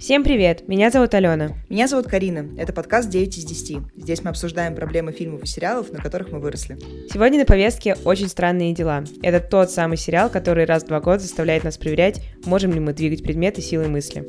Всем привет! Меня зовут Алена. Меня зовут Карина. Это подкаст 9 из 10. Здесь мы обсуждаем проблемы фильмов и сериалов, на которых мы выросли. Сегодня на повестке «Очень странные дела». Это тот самый сериал, который раз в два года заставляет нас проверять, можем ли мы двигать предметы силой мысли.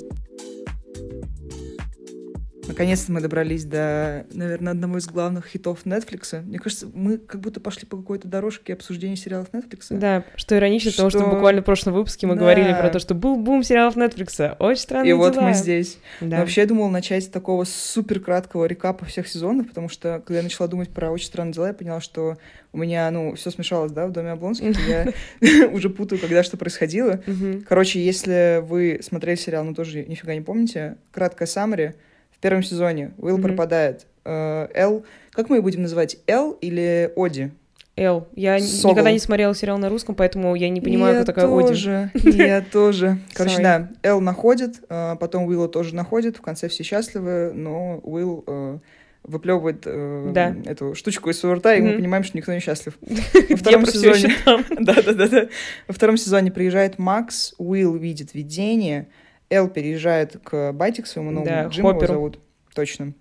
Наконец-то мы добрались до, наверное, одного из главных хитов Netflix. Мне кажется, мы как будто пошли по какой-то дорожке обсуждения сериалов Netflix. Да, что иронично, что... потому что буквально в прошлом выпуске мы да. говорили про то, что был бум сериалов Netflix. Очень странные И дела. вот мы здесь. Да. вообще я думала начать с такого супер краткого рекапа всех сезонов, потому что, когда я начала думать про очень странные дела, я поняла, что у меня, ну, все смешалось, да, в доме Облонских, я уже путаю, когда что происходило. Короче, если вы смотрели сериал, но тоже нифига не помните, краткая саммари — первом сезоне Уилл mm-hmm. пропадает. Э, Эл, как мы ее будем называть? Эл или Оди? Эл. Я Согл. никогда не смотрела сериал на русском, поэтому я не понимаю, я кто такая тоже, Оди. Я тоже. Короче, Sorry. да, Эл находит, э, потом Уилла тоже находит, в конце все счастливы, но Уилл э, выплевывает э, да. эту штучку из своего рта, и mm-hmm. мы понимаем, что никто не счастлив. Во втором сезоне... да, да, да, да. Во втором сезоне приезжает Макс, Уилл видит видение, Эл переезжает к Байтик своему новому, да, Джим его зовут, точно.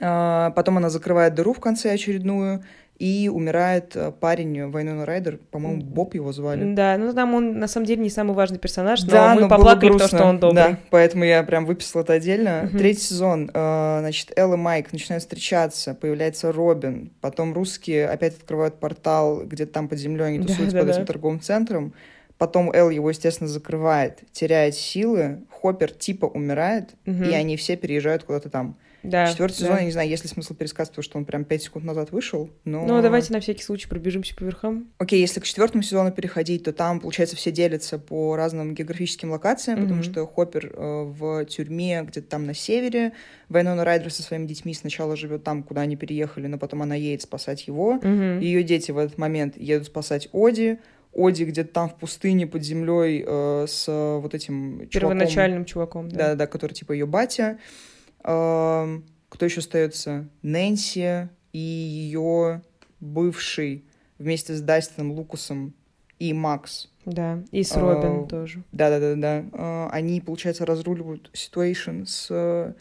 А, потом она закрывает дыру в конце очередную, и умирает э, парень Вайнона Райдер, по-моему, Боб его звали. Да, ну там он на самом деле не самый важный персонаж, но да, мы но поплакали, потому что он добрый. Да, поэтому я прям выписала это отдельно. Угу. Третий сезон, э, значит, Эл и Майк начинают встречаться, появляется Робин, потом русские опять открывают портал, где-то там под землей они тусуются да, да, под этим торговым центром. Потом Эл его, естественно, закрывает, теряет силы, Хоппер типа умирает, угу. и они все переезжают куда-то там. Да, Четвертый да. сезон, я не знаю, есть ли смысл пересказывать, потому что он прям пять секунд назад вышел, но... Ну, давайте на всякий случай пробежимся по верхам. Окей, если к четвертому сезону переходить, то там, получается, все делятся по разным географическим локациям, mm-hmm. потому что Хоппер э, в тюрьме где-то там на севере, Вайнона Райдер со своими детьми сначала живет там, куда они переехали, но потом она едет спасать его. Mm-hmm. Ее дети в этот момент едут спасать Оди, Оди где-то там в пустыне под землей э, с вот этим первоначальным чуваком, да, да, да, который типа ее батя. Э, кто еще остается? Нэнси и ее бывший вместе с Дастином Лукасом и Макс. Да, и с Робин э, тоже. Да, да, да, да. Э, они, получается, разруливают ситуацию с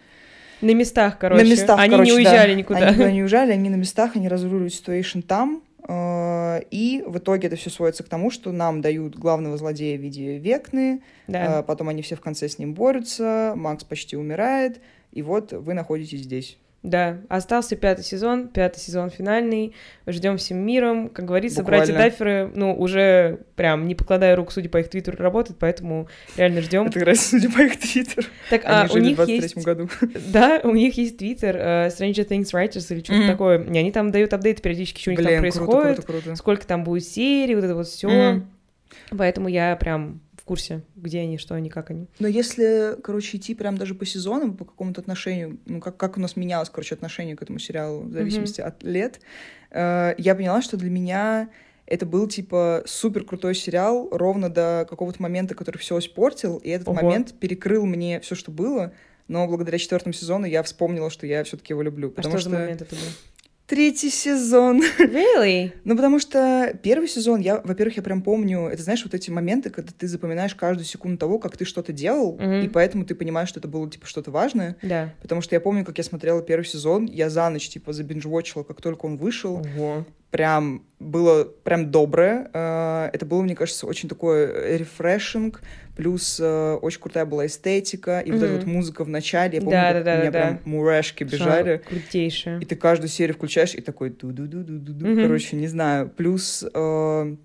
на местах, короче. На местах, они короче, не уезжали да. никуда. Они никуда не уезжали, они на местах, они разруливают ситуацию там. Э, и в итоге это все сводится к тому, что нам дают главного злодея в виде Векны, да. Э, потом они все в конце с ним борются, Макс почти умирает, и вот вы находитесь здесь. Да, остался пятый сезон, пятый сезон финальный. Ждем всем миром. Как говорится, Буквально. братья Дафферы, ну, уже прям не покладая рук, судя по их твиттеру, работают, поэтому реально ждем. Это раз судя по их твиттеру. Так, а у них есть... году. Да, у них есть твиттер uh, Stranger Things Writers или что-то такое. И они там дают апдейты периодически, что у них там происходит, сколько там будет серий, вот это вот все. Поэтому я прям курсе, где они, что они, как они. Но если, короче, идти прям даже по сезонам, по какому-то отношению, ну, как, как у нас менялось, короче, отношение к этому сериалу в зависимости mm-hmm. от лет, э, я поняла, что для меня это был, типа, супер крутой сериал ровно до какого-то момента, который все испортил, и этот Ого. момент перекрыл мне все, что было, но благодаря четвертому сезону я вспомнила, что я все-таки его люблю. Потому а что, что за момент это был? Третий сезон. Really? ну, потому что первый сезон, я, во-первых, я прям помню, это знаешь, вот эти моменты, когда ты запоминаешь каждую секунду того, как ты что-то делал, mm-hmm. и поэтому ты понимаешь, что это было, типа, что-то важное. Да. Потому что я помню, как я смотрела первый сезон, я за ночь, типа, забинжвотчила, как только он вышел. Ого прям было прям доброе. Э, это было, мне кажется, очень такой рефрешинг, плюс э, очень крутая была эстетика, и mm-hmm. вот эта вот музыка в начале, я помню, да, как да, у меня да, прям да. мурашки бежали. Крутейшая. И ты каждую серию включаешь, и такой ду-ду-ду-ду-ду, mm-hmm. короче, не знаю. Плюс э,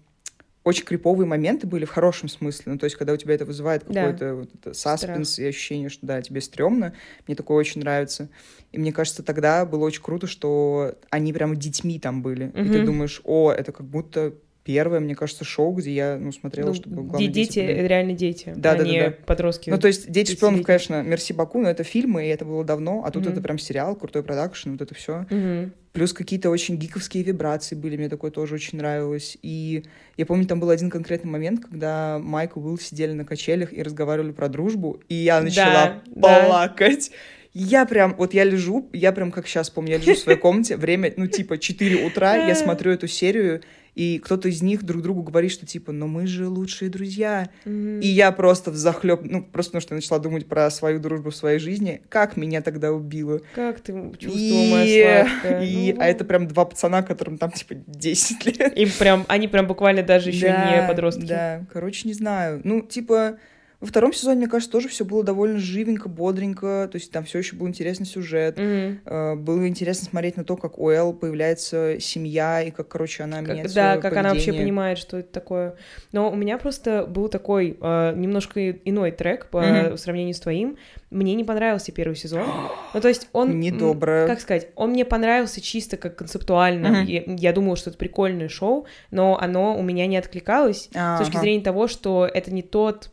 очень криповые моменты были в хорошем смысле. Ну, то есть, когда у тебя это вызывает какой-то да. вот это саспенс Страх. и ощущение, что да, тебе стрёмно, мне такое очень нравится. И мне кажется, тогда было очень круто, что они прямо детьми там были. Угу. И ты думаешь, о, это как будто первое, мне кажется, шоу, где я, ну, смотрела, ну, чтобы главные дети... Дети, были. реально дети, да, а да, не да, да. подростки. Ну, то есть «Дети шпионов», конечно, «Мерси Баку», но это фильмы, и это было давно, а тут mm-hmm. это прям сериал, крутой продакшн, вот это все. Mm-hmm. Плюс какие-то очень гиковские вибрации были, мне такое тоже очень нравилось. И я помню, там был один конкретный момент, когда Майк и Уилл сидели на качелях и разговаривали про дружбу, и я начала да, плакать. Да. Я прям, вот я лежу, я прям как сейчас помню, я лежу в своей комнате, время, ну, типа, 4 утра, я смотрю эту серию, и кто-то из них друг другу говорит, что типа, но мы же лучшие друзья. Mm-hmm. И я просто в захлеб, ну, просто потому что я начала думать про свою дружбу в своей жизни, как меня тогда убило. Как ты чувствовала, и... моя сладкая? И... Ну... А это прям два пацана, которым там, типа, 10 лет. Им прям, они прям буквально даже еще да, не подростки. Да, короче, не знаю. Ну, типа, во втором сезоне, мне кажется, тоже все было довольно живенько, бодренько. То есть там все еще был интересный сюжет. Mm-hmm. Было интересно смотреть на то, как у Эл появляется семья и как, короче, она меняет Да, как поведение. она вообще понимает, что это такое. Но у меня просто был такой э, немножко иной трек по mm-hmm. сравнению с твоим. Мне не понравился первый сезон. ну, то есть он... Недобро. Как сказать? Он мне понравился чисто как концептуально. Mm-hmm. Я, я думала, что это прикольное шоу, но оно у меня не откликалось А-га. с точки зрения того, что это не тот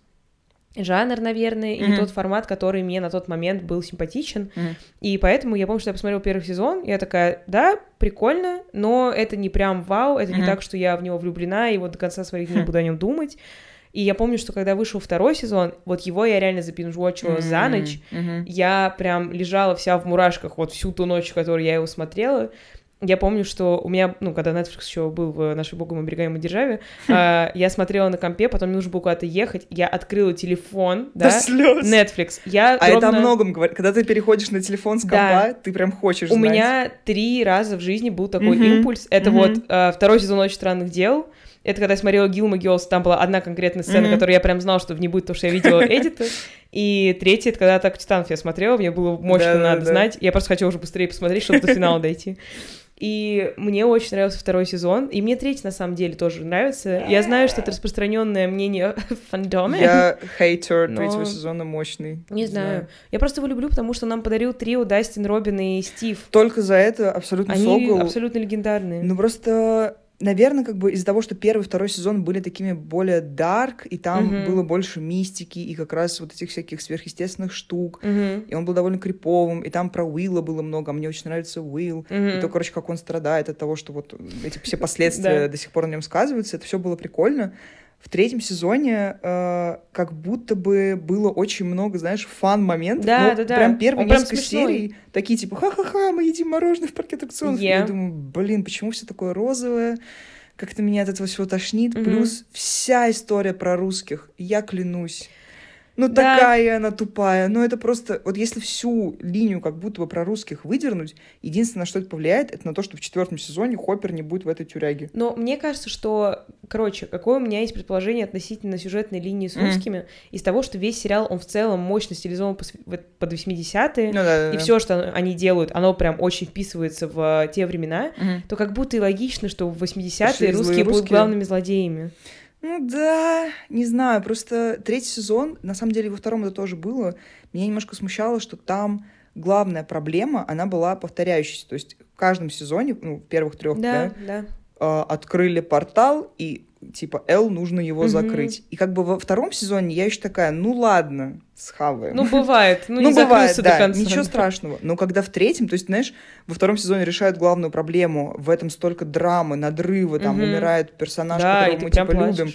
жанр, наверное, mm-hmm. и тот формат, который мне на тот момент был симпатичен. Mm-hmm. И поэтому я помню, что я посмотрела первый сезон, и я такая, да, прикольно, но это не прям вау, это mm-hmm. не так, что я в него влюблена, и вот до конца своих дней mm-hmm. буду о нем думать. И я помню, что когда вышел второй сезон, вот его я реально запинжвочила mm-hmm. за ночь. Mm-hmm. Я прям лежала вся в мурашках вот всю ту ночь, которую я его смотрела я помню, что у меня, ну, когда Netflix еще был в нашей богом оберегаемой державе, э, я смотрела на компе, потом мне нужно было куда-то ехать, я открыла телефон, да, слез. Netflix. Я а ровно... это о многом говорит. Когда ты переходишь на телефон с компа, да. ты прям хочешь У знать. меня три раза в жизни был такой импульс. Это вот э, второй сезон «Очень странных дел», это когда я смотрела Гилма Гиллс, там была одна конкретная сцена, mm-hmm. которую я прям знала, что в ней будет, потому что я видела эдиты. И третье, это когда «Атаку титанов» я смотрела, мне было мощно да, надо да, знать. Я просто хотела уже быстрее посмотреть, чтобы до финала дойти. И мне очень нравился второй сезон. И мне третий, на самом деле, тоже нравится. Я знаю, что это распространенное мнение в фандоме. Я хейтер но... третьего сезона мощный. Не знаю. знаю. Я просто его люблю, потому что нам подарил трио Дастин, Робин и Стив. Только за это абсолютно Они согл. абсолютно легендарные. Ну просто наверное, как бы из-за того, что первый и второй сезон были такими более дарк, и там mm-hmm. было больше мистики и как раз вот этих всяких сверхъестественных штук, mm-hmm. и он был довольно криповым, и там про Уилла было много, а мне очень нравится Уилл, mm-hmm. и то, короче, как он страдает от того, что вот эти все последствия до сих пор на нем сказываются, это все было прикольно. В третьем сезоне э, как будто бы было очень много, знаешь, фан-моментов. Да, да, да. Прям первые Он несколько прям серий такие типа ха-ха-ха, мы едим мороженое в парке аттракционов. Yeah. Я думаю, блин, почему все такое розовое? Как-то меня от этого всего тошнит. Mm-hmm. Плюс вся история про русских, я клянусь ну да. такая она тупая. Но это просто... Вот если всю линию как будто бы про русских выдернуть, единственное, на что это повлияет, это на то, что в четвертом сезоне Хоппер не будет в этой тюряге. Но мне кажется, что... Короче, какое у меня есть предположение относительно сюжетной линии с русскими, mm. из того, что весь сериал, он в целом мощно стилизован под 80-е, ну, да, да, и да. все, что они делают, оно прям очень вписывается в те времена, mm. то как будто и логично, что в 80-е русские, русские будут главными злодеями. Ну да, не знаю, просто третий сезон, на самом деле во втором это тоже было, меня немножко смущало, что там главная проблема, она была повторяющейся, то есть в каждом сезоне, ну, в первых трех, да, да, да. Э, открыли портал, и типа, Эл, нужно его угу. закрыть. И как бы во втором сезоне я еще такая, ну ладно, схаваем. Ну, бывает. Ну, ну не бывает, да, до конца. ничего страшного. Но когда в третьем, то есть, знаешь, во втором сезоне решают главную проблему, в этом столько драмы, надрывы, там угу. умирает персонаж, да, которого мы, типа, плачешь. любим.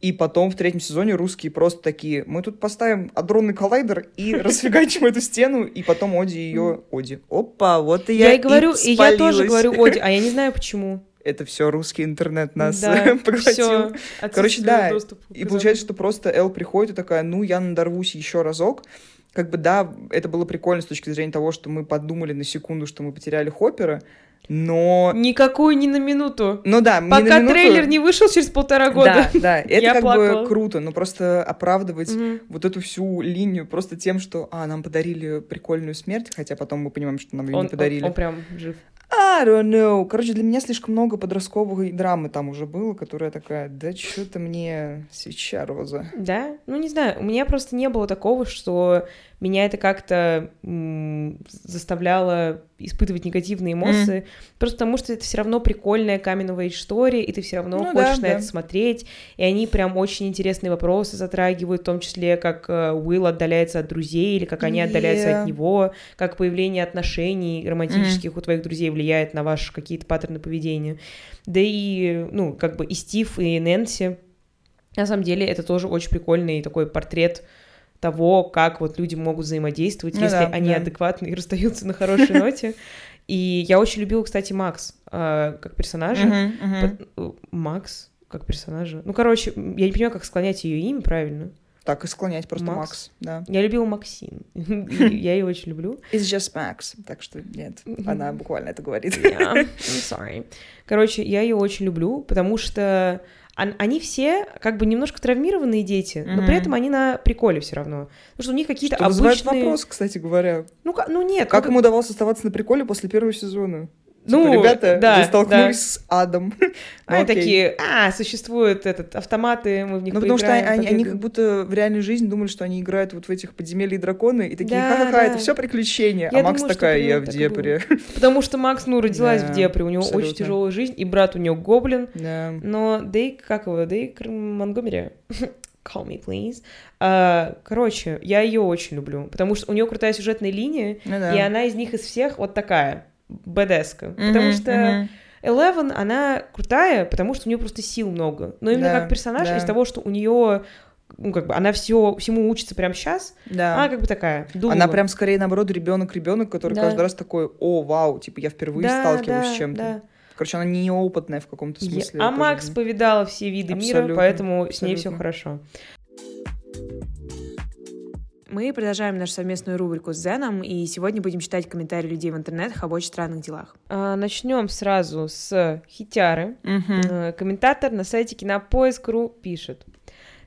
И потом в третьем сезоне русские просто такие, мы тут поставим адронный коллайдер и расфигачим эту стену, и потом Оди ее... Оди. Опа, вот и я Я и говорю, и я тоже говорю Оди, а я не знаю почему это все русский интернет нас да, поглотил. Короче, да. И получается, что просто Эл приходит и такая, ну, я надорвусь еще разок. Как бы, да, это было прикольно с точки зрения того, что мы подумали на секунду, что мы потеряли Хоппера, но... Никакую ни на минуту. Ну да, Пока минуту... трейлер не вышел через полтора года. Да, да, это я как плакала. бы круто, но просто оправдывать угу. вот эту всю линию просто тем, что, а, нам подарили прикольную смерть, хотя потом мы понимаем, что нам ее он, не подарили. Он, он прям жив. I don't know. Короче, для меня слишком много подростковой драмы там уже было, которая такая, да что-то мне свеча роза. Да? Ну, не знаю, у меня просто не было такого, что меня это как-то заставляло испытывать негативные эмоции, mm. просто потому что это все равно прикольная каменная история, и ты все равно ну, хочешь да, на да. это смотреть, и они прям очень интересные вопросы затрагивают, в том числе, как э, Уилл отдаляется от друзей, или как они yeah. отдаляются от него, как появление отношений романтических mm. у твоих друзей влияет на ваши какие-то паттерны поведения. Да и, ну, как бы и Стив, и Нэнси, на самом деле, это тоже очень прикольный такой портрет того, как вот люди могут взаимодействовать, ну, если да, они да. адекватны и расстаются на хорошей ноте. И я очень любила, кстати, Макс э, как персонажа. Uh-huh, uh-huh. Макс как персонажа. Ну, короче, я не понимаю, как склонять ее имя правильно. Так и склонять просто Макс, Макс да. Я любила Максин. я ее очень люблю. It's just Max. Так что нет, она буквально это говорит. yeah, I'm sorry. Короче, я ее очень люблю, потому что они все как бы немножко травмированные дети, mm-hmm. но при этом они на приколе все равно. Потому что у них какие-то обычные... вопрос, кстати говоря. Ну, ну нет. Как ну, им удавалось оставаться на приколе после первого сезона? Типа, ну, ребята да, столкнулись да. с адом. Ну, они такие, а, существуют этот, автоматы, мы в них Ну, потому что они, они как будто в реальной жизни думали, что они играют вот в этих подземелья и драконы, и такие, ха-ха-ха, да. это все приключения. Я а Макс думаю, такая, я в Депре. Потому что Макс, ну, родилась в Депре, у него абсолютно. очень тяжелая жизнь, и брат у него гоблин. Да. Но Дейк, как его, Дейк Монгомери? Call me, please. Uh, короче, я ее очень люблю, потому что у нее крутая сюжетная линия, ну, да. и она из них из всех вот такая бадеска. Mm-hmm, потому что mm-hmm. Eleven, она крутая, потому что у нее просто сил много. Но именно да, как персонаж, да. из того, что у нее ну, как бы она все, всему учится прямо сейчас, да. она как бы такая думала. Она прям скорее, наоборот, ребенок-ребенок, который да. каждый раз такой, о, вау, типа, я впервые да, сталкиваюсь да, с чем-то. Да. Короче, она неопытная в каком-то смысле. А Макс жизни. повидала все виды абсолютно, мира, поэтому абсолютно. с ней все хорошо. Мы продолжаем нашу совместную рубрику с Зеном, и сегодня будем читать комментарии людей в интернетах об очень странных делах. А, начнем сразу с Хитяры. Угу. Комментатор на сайте Кинопоиск.ру пишет.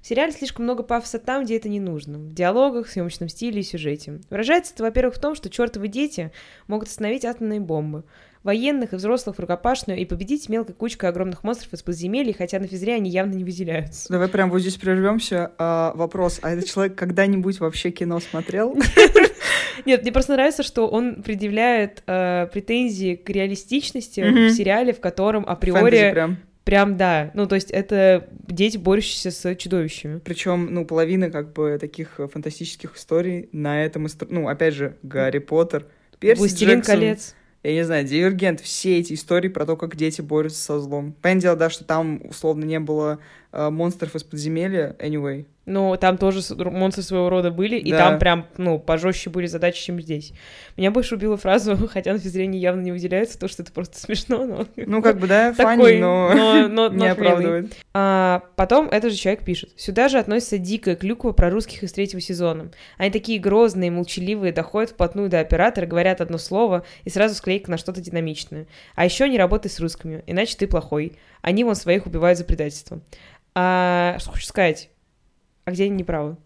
В сериале слишком много пафоса там, где это не нужно. В диалогах, съемочном стиле и сюжете. Выражается это, во-первых, в том, что чертовы дети могут остановить атомные бомбы военных и взрослых в рукопашную и победить мелкой кучкой огромных монстров из подземелий, хотя на физре они явно не выделяются. Давай прям вот здесь прервемся. А, вопрос, а этот человек когда-нибудь вообще кино смотрел? Нет, мне просто нравится, что он предъявляет э, претензии к реалистичности в сериале, в котором априори прям. Прям да. Ну, то есть это дети, борющиеся с чудовищами. Причем, ну, половина как бы таких фантастических историй на этом... Ну, опять же, Гарри Поттер, Перси Властелин Джексон, колец я не знаю, Дивергент, все эти истории про то, как дети борются со злом. Понятное дело, да, что там условно не было э, монстров из подземелья, anyway. Ну, там тоже монстры своего рода были, да. и там прям, ну, пожестче были задачи, чем здесь. Меня больше убила фраза, хотя на физзрении явно не выделяется, то, что это просто смешно, но... Ну, как бы, да, фанни, но, но, но не оправдывает. А, потом этот же человек пишет. Сюда же относится дикая клюква про русских из третьего сезона. Они такие грозные, молчаливые, доходят вплотную до оператора, говорят одно слово и сразу склейка на что-то динамичное. А еще не работай с русскими, иначе ты плохой. Они вон своих убивают за предательство. А, что хочешь сказать? А где они неправы?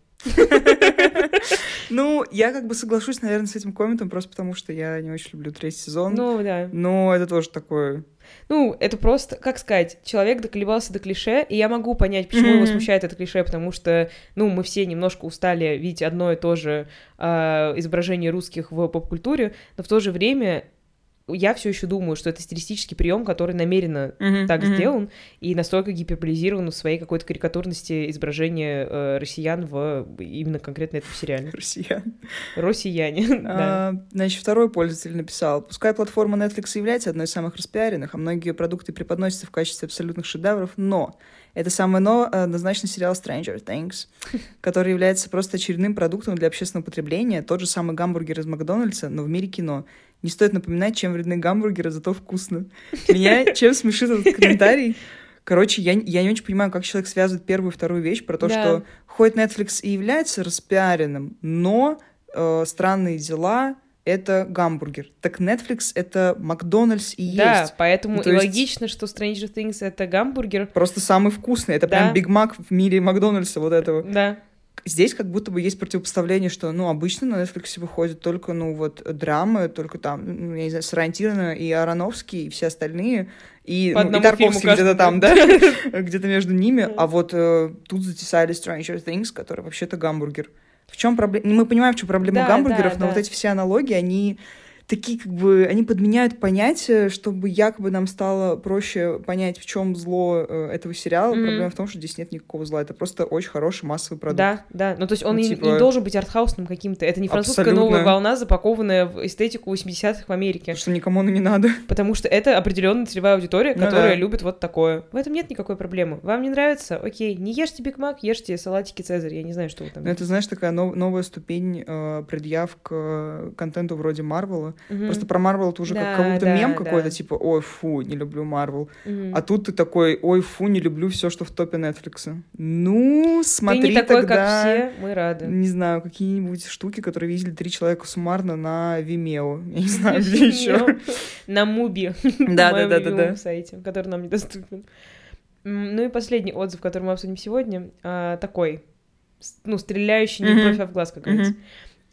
Ну, я как бы соглашусь, наверное, с этим комментом, просто потому что я не очень люблю третий сезон. Ну, да. Но это тоже такое... Ну, это просто, как сказать, человек доколебался до клише, и я могу понять, почему mm-hmm. его смущает это клише, потому что, ну, мы все немножко устали видеть одно и то же э, изображение русских в поп-культуре, но в то же время я все еще думаю, что это стилистический прием, который намеренно mm-hmm, так mm-hmm. сделан и настолько гиперболизирован в своей какой-то карикатурности изображения э, россиян в именно конкретно этом сериале. Россиян. Россияне, а, Значит, второй пользователь написал, пускай платформа Netflix является одной из самых распиаренных, а многие продукты преподносятся в качестве абсолютных шедевров, но это самый но однозначно сериал Stranger Things, который является просто очередным продуктом для общественного потребления, тот же самый гамбургер из Макдональдса, но в мире кино. Не стоит напоминать, чем вредны гамбургеры, зато вкусно. Меня чем смешит этот комментарий? Короче, я, я не очень понимаю, как человек связывает первую и вторую вещь про то, да. что хоть Netflix и является распиаренным, но э, странные дела это гамбургер. Так Netflix — это Макдональдс и да, есть. Да, поэтому ну, и есть... логично, что Stranger Things — это гамбургер. Просто самый вкусный. Это да. прям Биг Мак в мире Макдональдса вот этого. Да. Здесь как будто бы есть противопоставление, что, ну, обычно на Netflix выходят только, ну, вот, драмы, только там, ну, я не знаю, Сарантино и Ароновский, и все остальные, и, По ну, и Тарковский где-то там, да, где-то между ними, а вот э, тут затесали Stranger Things, который вообще-то гамбургер. В чем проблема? Мы понимаем, в чем проблема гамбургеров, но вот эти все аналогии, они такие как бы, они подменяют понятия, чтобы якобы нам стало проще понять, в чем зло э, этого сериала. Mm-hmm. Проблема в том, что здесь нет никакого зла. Это просто очень хороший массовый продукт. Да, да. Ну, то есть он ну, типа... не, не должен быть артхаусным каким-то. Это не французская Абсолютно. новая волна, запакованная в эстетику 80-х в Америке. Потому что никому оно не надо. Потому что это определенная целевая аудитория, ну, которая да. любит вот такое. В этом нет никакой проблемы. Вам не нравится? Окей, не ешьте Биг Мак, ешьте салатики Цезарь. Я не знаю, что вы там. Ну, это, знаешь, такая нов- новая ступень э, предъяв к э, контенту вроде Марвела. Угу. Просто про Марвел это уже да, как, как будто да, мем да. какой-то, типа, ой, фу, не люблю Марвел. Угу. А тут ты такой, ой, фу, не люблю все, что в топе Netflix. Ну, смотри ты не такой, тогда, как все, мы рады. Не знаю, какие-нибудь штуки, которые видели три человека суммарно на Vimeo. Я не знаю, где еще. На Муби. Да, да, да, да, да. сайте, который нам недоступен. Ну и последний отзыв, который мы обсудим сегодня, а, такой, ну, стреляющий не mm-hmm. в глаз, как говорится.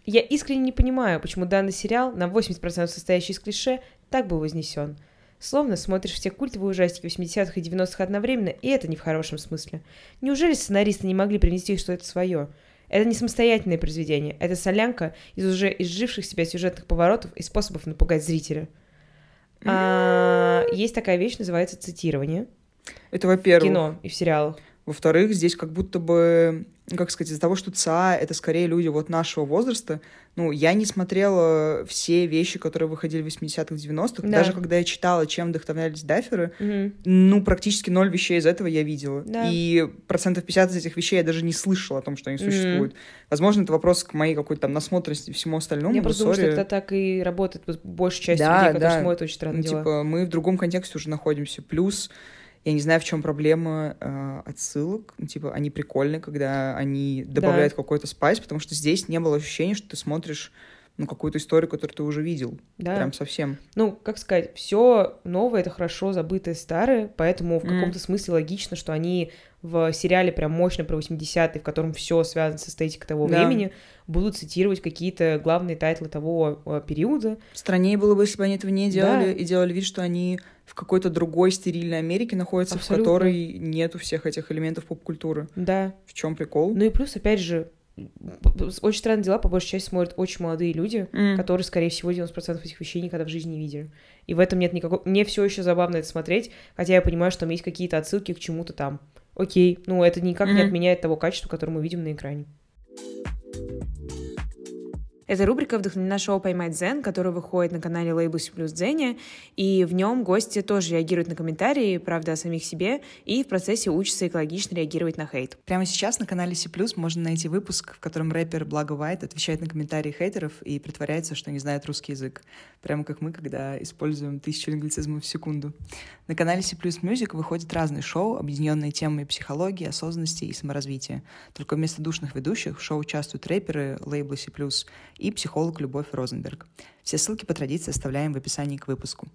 Я искренне не понимаю, почему данный сериал, на 80% состоящий из клише, так был вознесен. Словно смотришь все культовые ужастики 80-х и 90-х одновременно, и это не в хорошем смысле. Неужели сценаристы не могли принести что-то свое? Это не самостоятельное произведение, это солянка из уже изживших себя сюжетных поворотов и способов напугать зрителя. А, есть такая вещь, называется цитирование. Это во-первых. В кино и в сериалах. Во-вторых, здесь как будто бы, как сказать, из-за того, что ЦА — это скорее люди вот нашего возраста, ну, я не смотрела все вещи, которые выходили в 80-х, 90-х. Да. Даже когда я читала, чем вдохновлялись даферы, угу. ну, практически ноль вещей из этого я видела. Да. И процентов 50 из этих вещей я даже не слышала о том, что они угу. существуют. Возможно, это вопрос к моей какой-то там насмотренности и всему остальному. Я просто думаю, что это так и работает большая часть да, людей, которые да. смотрят очень странные ну, дела. Типа, мы в другом контексте уже находимся. Плюс я не знаю, в чем проблема э, отсылок. Ну, типа, они прикольные, когда они добавляют да. какой-то спайс, потому что здесь не было ощущения, что ты смотришь ну, какую-то историю, которую ты уже видел. Да. Прям совсем. Ну, как сказать, все новое это хорошо забытое старое, поэтому в mm. каком-то смысле логично, что они в сериале прям мощно про 80-е, в котором все связано с эстетикой того да. времени, будут цитировать какие-то главные тайтлы того э, периода. Страннее было бы, если бы они этого не делали да. и делали вид, что они в какой-то другой стерильной Америке находятся, Абсолютно. в которой нету всех этих элементов поп-культуры. Да. В чем прикол? Ну и плюс, опять же, очень странные дела, по большей части смотрят очень молодые люди, мм. которые, скорее всего, 90% этих вещей никогда в жизни не видели. И в этом нет никакого... Мне все еще забавно это смотреть, хотя я понимаю, что там есть какие-то отсылки к чему-то там. Окей, ну это никак mm-hmm. не отменяет того качества, которое мы видим на экране. Эта рубрика вдохновлена шоу «Поймать Зен», которое выходит на канале Labels плюс Дзене, и в нем гости тоже реагируют на комментарии, правда, о самих себе, и в процессе учатся экологично реагировать на хейт. Прямо сейчас на канале C+, можно найти выпуск, в котором рэпер Благо Вайт отвечает на комментарии хейтеров и притворяется, что не знает русский язык. Прямо как мы, когда используем тысячу англицизмов в секунду. На канале C++ Music выходят разные шоу, объединенные темами психологии, осознанности и саморазвития. Только вместо душных ведущих в шоу участвуют рэперы лейбла C+, и психолог Любовь Розенберг. Все ссылки по традиции оставляем в описании к выпуску.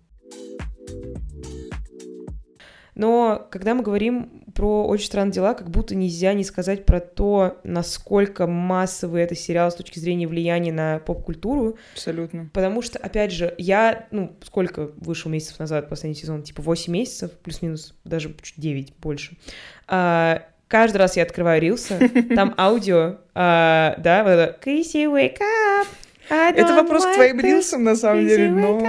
Но когда мы говорим про «Очень странные дела», как будто нельзя не сказать про то, насколько массовый это сериал с точки зрения влияния на поп-культуру. Абсолютно. Потому что, опять же, я, ну, сколько вышел месяцев назад последний сезон? Типа 8 месяцев, плюс-минус, даже чуть 9 больше. А, каждый раз я открываю рилсы, там аудио, а, да, вот это «Киси, wake up!» Это вопрос к твоим рилсам, на самом деле, но...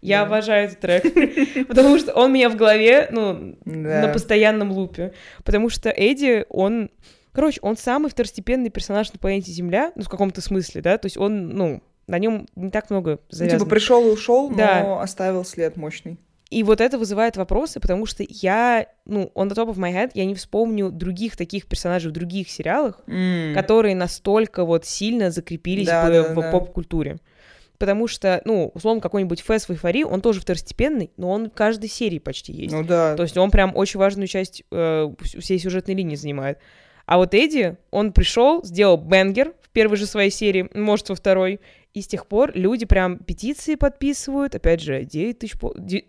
Я обожаю этот трек, потому что он меня в голове, ну, на постоянном лупе. Потому что Эдди, он... Короче, он самый второстепенный персонаж на планете Земля, ну, в каком-то смысле, да, то есть он, ну, на нем не так много завязано. Ну, типа пришел и ушел, да. но оставил след мощный. И вот это вызывает вопросы, потому что я, ну, on the top of my head, я не вспомню других таких персонажей в других сериалах, mm. которые настолько вот сильно закрепились да, бы да, в да. поп-культуре. Потому что, ну, условно, какой-нибудь Фэс в эйфории, он тоже второстепенный, но он в каждой серии почти есть. Ну да. То есть он прям очень важную часть э, всей сюжетной линии занимает. А вот Эдди, он пришел, сделал бенгер в первой же своей серии, может, во второй, и с тех пор люди прям петиции подписывают. Опять же, 9 тысяч,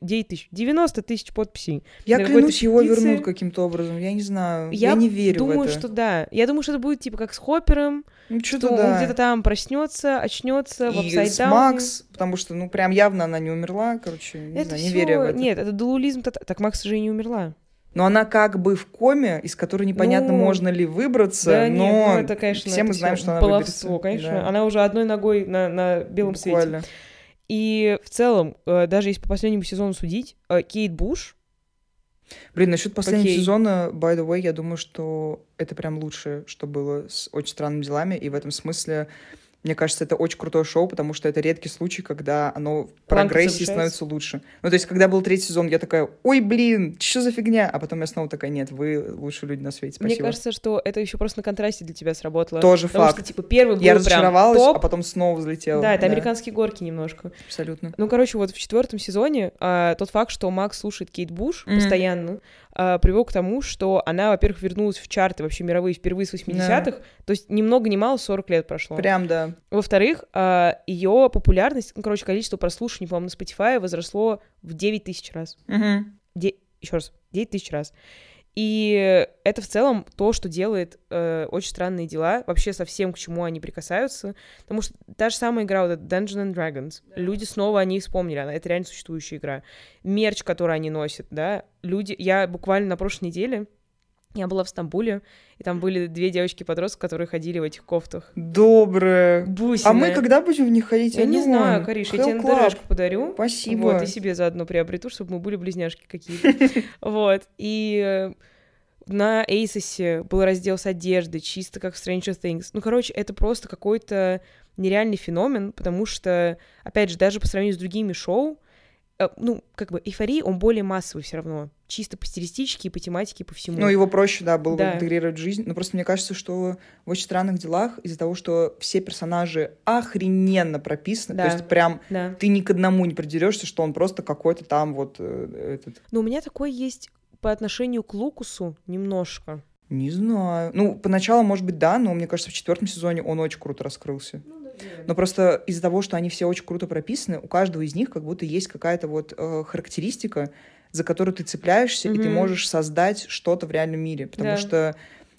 9 тысяч 90 тысяч подписей. Я клянусь, его вернут каким-то образом. Я не знаю. Я, я не верю думаю, в это. что да. Я думаю, что это будет типа как с Хоппером. Ну, что, что да. он где-то там проснется, очнется, в И с Макс, потому что, ну, прям явно она не умерла. Короче, не это знаю, не всё... верю в это. Нет, это дулулизм. Так Макс же и не умерла но она как бы в коме, из которой непонятно, ну, можно ли выбраться, да, но нет, ну, это, конечно, все мы знаем, что она баловство, выберется. конечно. Да. Она уже одной ногой на, на белом Буквально. свете. И в целом, э, даже если по последнему сезону судить, э, Кейт Буш... Блин, насчет последнего Окей. сезона, by the way, я думаю, что это прям лучшее, что было с «Очень странными делами», и в этом смысле мне кажется, это очень крутое шоу, потому что это редкий случай, когда оно в прогрессии становится лучше. Ну, то есть, когда был третий сезон, я такая, ой, блин, что за фигня? А потом я снова такая, нет, вы лучшие люди на свете, спасибо. Мне кажется, что это еще просто на контрасте для тебя сработало. Тоже потому факт. Что, типа, первый был Я разочаровалась, топ. а потом снова взлетела. Да, это да. американские горки немножко. Абсолютно. Ну, короче, вот в четвертом сезоне а, тот факт, что Макс слушает Кейт Буш mm-hmm. постоянно, а, привел к тому, что она, во-первых, вернулась в чарты вообще мировые впервые с 80-х, да. то есть ни много ни мало 40 лет прошло. Прям, да. Во-вторых, а, ее популярность, ну, короче, количество прослушиваний, по-моему, на Spotify возросло в 9 тысяч раз. Угу. Де... Еще раз, 9 тысяч раз. И это в целом то, что делает э, очень странные дела вообще со всем, к чему они прикасаются. Потому что та же самая игра, вот Dungeons and Dragons, да. люди снова о ней вспомнили, она, это реально существующая игра. Мерч, который они носят, да, люди... Я буквально на прошлой неделе я была в Стамбуле, и там были две девочки-подростки, которые ходили в этих кофтах. Добрые. Бусины. А мы когда будем в них ходить? Я, я не знаю, Кариш, я тебе ндр подарю. Спасибо. Вот, и себе заодно приобрету, чтобы мы были близняшки какие-то. Вот, и э, на Эйсосе был раздел с одеждой, чисто как в Stranger Things. Ну, короче, это просто какой-то нереальный феномен, потому что, опять же, даже по сравнению с другими шоу, ну, как бы эйфория, он более массовый все равно. Чисто по стилистически, и по тематике, и по всему. Ну, его проще, да, было да. бы интегрировать в жизнь. Но просто мне кажется, что в очень странных делах из-за того, что все персонажи охрененно прописаны, да. то есть прям да. ты ни к одному не придерешься, что он просто какой-то там вот э, этот. Но у меня такой есть по отношению к Лукусу немножко. Не знаю. Ну, поначалу, может быть, да, но мне кажется, в четвертом сезоне он очень круто раскрылся. Ну, но просто из-за того, что они все очень круто прописаны, у каждого из них как будто есть какая-то вот э, характеристика, за которую ты цепляешься, mm-hmm. и ты можешь создать что-то в реальном мире. Потому да. что,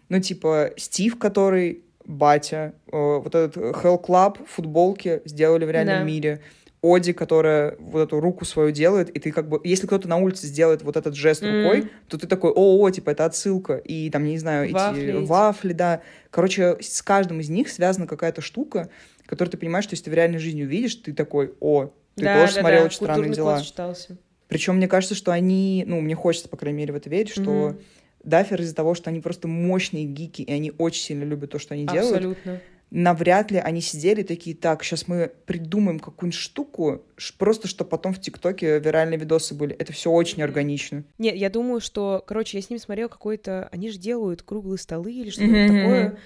ну, типа, Стив, который батя, э, вот этот Hell Club, футболки сделали в реальном да. мире. Оди, которая вот эту руку свою делает, и ты как бы, если кто-то на улице сделает вот этот жест mm. рукой, то ты такой, о, о, типа, это отсылка, и там, не знаю, вафли эти вафли, да. Короче, с каждым из них связана какая-то штука, которую ты понимаешь, что если ты в реальной жизни увидишь, ты такой, о, ты да, тоже да, смотрел да. очень странные дела. Причем мне кажется, что они, ну, мне хочется, по крайней мере, в это верить, что mm-hmm. Даффер из-за того, что они просто мощные гики, и они очень сильно любят то, что они делают. Абсолютно навряд ли они сидели такие, так, сейчас мы придумаем какую-нибудь штуку, просто чтобы потом в ТикТоке виральные видосы были. Это все очень органично. Нет, я думаю, что, короче, я с ними смотрела какой-то... Они же делают круглые столы или что-то mm-hmm. такое.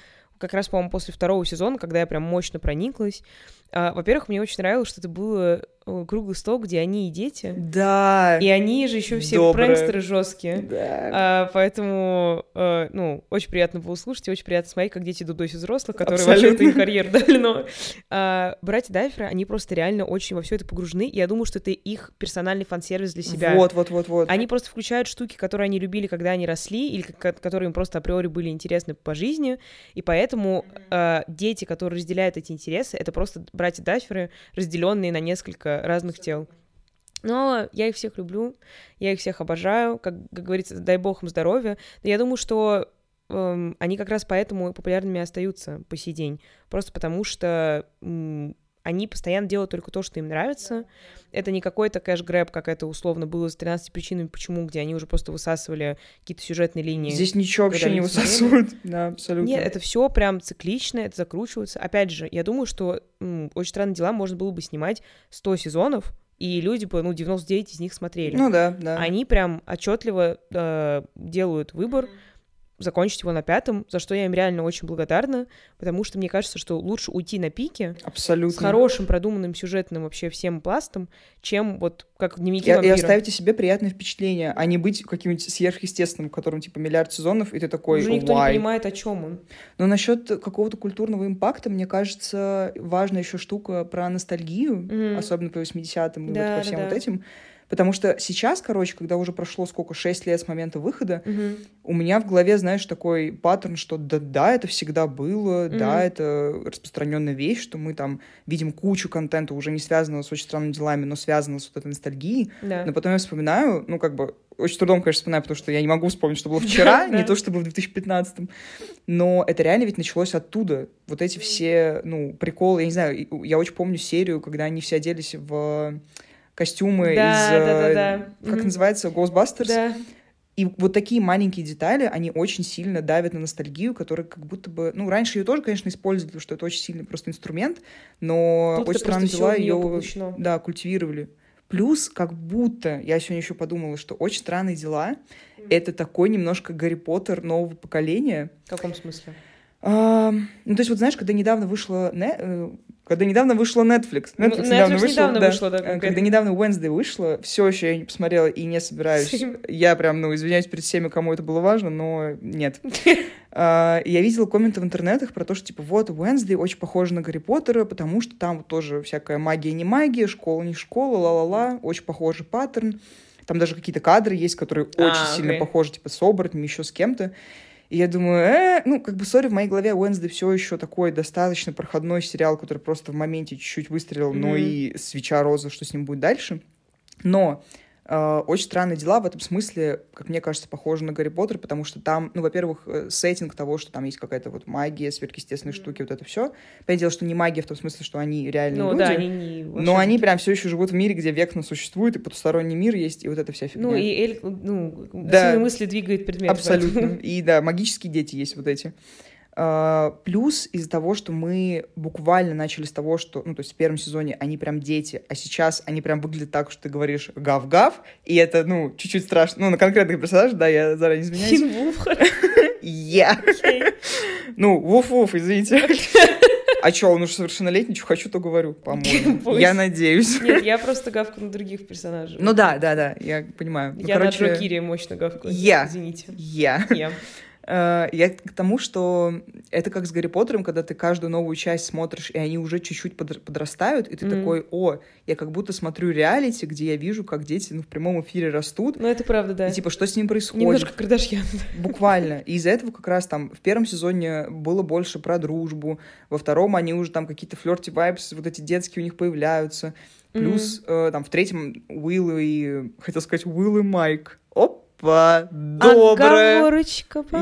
Как раз, по-моему, после второго сезона, когда я прям мощно прониклась. А, во-первых, мне очень нравилось, что это было круглый стол, где они и дети. Да. И они же еще все Доброе. прэнкстеры жесткие. Да. А, поэтому, а, ну, очень приятно было слушать, и очень приятно смотреть, как дети дудосят взрослых, которые Абсолютно. вообще-то им карьеру дали. Но а, братья Дайфера, они просто реально очень во все это погружены. И я думаю, что это их персональный фан-сервис для себя. Вот, вот, вот, вот. Они просто включают штуки, которые они любили, когда они росли, или которые им просто априори были интересны по жизни. И поэтому а, дети, которые разделяют эти интересы, это просто братья Дайферы, разделенные на несколько разных тел. Но я их всех люблю, я их всех обожаю, как, как говорится, дай бог им здоровья. Но я думаю, что эм, они как раз поэтому популярными остаются по сей день. Просто потому что эм, они постоянно делают только то, что им нравится. Это не какой-то кэш-грэб, как это условно было с 13 причинами, почему, где они уже просто высасывали какие-то сюжетные линии. Здесь ничего вообще не высасывают. Да, абсолютно. Нет, это все прям циклично, это закручивается. Опять же, я думаю, что м, «Очень странные дела» можно было бы снимать 100 сезонов, и люди бы, ну, 99 из них смотрели. Ну да, да. Они прям отчетливо э, делают выбор, mm-hmm закончить его на пятом, за что я им реально очень благодарна, потому что мне кажется, что лучше уйти на пике Абсолютно. с хорошим, продуманным сюжетным вообще всем пластом, чем вот как в дневнике и, вампира. И оставить о себе приятное впечатление, а не быть каким-нибудь сверхъестественным, в котором типа миллиард сезонов, и ты такой, Уже никто Why? не понимает, о чем он. Но насчет какого-то культурного импакта, мне кажется, важная еще штука про ностальгию, mm-hmm. особенно по 80-м и да, вот по всем да, вот этим Потому что сейчас, короче, когда уже прошло сколько, 6 лет с момента выхода, угу. у меня в голове, знаешь, такой паттерн, что да, да, это всегда было, угу. да, это распространенная вещь, что мы там видим кучу контента, уже не связанного с очень странными делами, но связанного с вот этой ностальгией. Да. Но потом я вспоминаю, ну, как бы, очень трудом, конечно, вспоминаю, потому что я не могу вспомнить, что было вчера, не то, что было в 2015 но это реально ведь началось оттуда. Вот эти все, ну, приколы, я не знаю, я очень помню серию, когда они все оделись в костюмы да, из... Да, да, да. Как mm-hmm. называется? Ghostbusters. Да. И вот такие маленькие детали, они очень сильно давят на ностальгию, которая как будто бы... Ну, раньше ее тоже, конечно, использовали, потому что это очень сильный просто инструмент, но Тут очень странно дела ее, да, культивировали. Плюс, как будто, я сегодня еще подумала, что очень странные дела mm. это такой немножко Гарри Поттер нового поколения. В каком смысле? А, ну, то есть, вот знаешь, когда недавно вышла не, э, когда недавно вышла Netflix. Netflix, Netflix недавно, вышла, недавно да, вышла, да. Э, когда недавно Wednesday вышла, все еще я не посмотрела и не собираюсь. Я прям, ну, извиняюсь перед всеми, кому это было важно, но нет. Uh, я видела комменты в интернетах про то, что, типа, вот, Wednesday очень похоже на Гарри Поттера, потому что там тоже всякая магия не магия, школа не школа, ла-ла-ла, очень похожий паттерн. Там даже какие-то кадры есть, которые а, очень сильно похожи, типа, с оборотнями, еще с кем-то. И я думаю, э, ну, как бы, сори, в моей голове Уэнсдей все еще такой достаточно проходной сериал, который просто в моменте чуть-чуть выстрелил, mm-hmm. но и свеча роза, что с ним будет дальше. Но очень странные дела в этом смысле, как мне кажется, похожи на Гарри Поттер, потому что там, ну, во-первых, э, сеттинг того, что там есть какая-то вот магия, сверхъестественные mm-hmm. штуки, вот это все. Понятное дело, что не магия в том смысле, что они реальные ну, люди, да, они не но они прям все еще живут в мире, где векно существует, и потусторонний мир есть, и вот эта вся фигня. Ну, и Эль, ну, да, мысли двигает предмет. Абсолютно. И да, магические дети есть вот эти. Uh, плюс из-за того, что мы буквально начали с того, что, ну, то есть в первом сезоне они прям дети, а сейчас они прям выглядят так, что ты говоришь гав-гав, и это, ну, чуть-чуть страшно. Ну, на конкретных персонажей, да, я заранее извиняюсь. Я. Ну, вуф-вуф, извините. А что, он уже совершеннолетний, что хочу, то говорю, по-моему. Я надеюсь. Нет, я просто гавку на других персонажей. Ну да, да, да, я понимаю. Я ну, на Джокире мощно гавкаю. Я. Извините. Я. Я. Э, я к тому, что это как с Гарри Поттером, когда ты каждую новую часть смотришь, и они уже чуть-чуть подрастают, и ты mm-hmm. такой, о, я как будто смотрю реалити, где я вижу, как дети ну, в прямом эфире растут. Ну, это правда, да. И типа, что с ним происходит? Немножко Кардашьян. Буквально. И из-за этого как раз там в первом сезоне было больше про дружбу, во втором они уже там какие-то флерти вайбс, вот эти детские у них появляются. Плюс mm-hmm. э, там в третьем Уилл и, хотел сказать, Уилл и Майк. Оп, Опа, доброе. Оговорочка по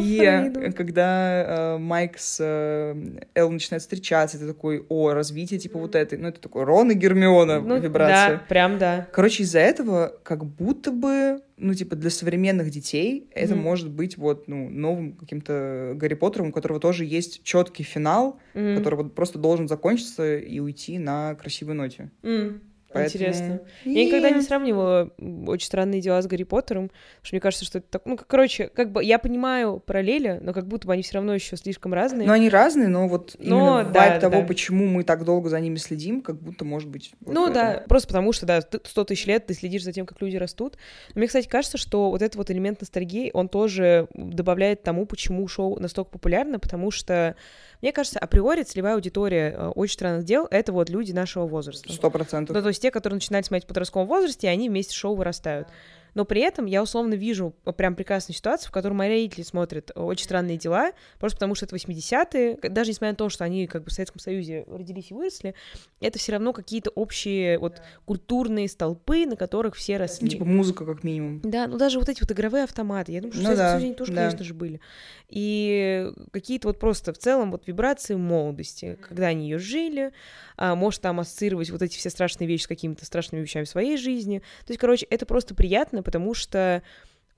когда э, Майк с э, Эл начинают встречаться, ты такой, о, развитие типа вот этой. Ну, это такой Рон и Гермиона ну, вибрация. Да, прям да. Короче, из-за этого как будто бы ну, типа, для современных детей mm-hmm. это может быть вот, ну, новым каким-то Гарри Поттером, у которого тоже есть четкий финал, mm-hmm. который вот просто должен закончиться и уйти на красивой ноте. Mm. Поэтому... Интересно. Я никогда не сравнивала очень странные дела с Гарри Поттером, потому что мне кажется, что это так... Ну, короче, как бы я понимаю параллели, но как будто бы они все равно еще слишком разные. Ну, они разные, но вот но, именно да, вайб того, да. почему мы так долго за ними следим, как будто может быть... Вот ну, да, просто потому что, да, сто тысяч лет ты следишь за тем, как люди растут. Но мне, кстати, кажется, что вот этот вот элемент ностальгии, он тоже добавляет тому, почему шоу настолько популярно, потому что мне кажется, априори целевая аудитория э, «Очень странных дел» — это вот люди нашего возраста. Сто процентов. Ну, то есть те, которые начинают смотреть в подростковом возрасте, они вместе шоу вырастают но при этом я условно вижу прям прекрасную ситуацию, в которой мои родители смотрят «Очень странные дела», просто потому что это 80-е, даже несмотря на то, что они как бы в Советском Союзе родились и выросли, это все равно какие-то общие вот культурные столпы, на которых все росли. Типа музыка как минимум. Да, ну даже вот эти вот игровые автоматы, я думаю, что ну, в Советском да, Союзе они тоже, да. конечно же, были. И какие-то вот просто в целом вот вибрации молодости, когда они ее жили, а, может там ассоциировать вот эти все страшные вещи с какими-то страшными вещами в своей жизни. То есть, короче, это просто приятно, потому что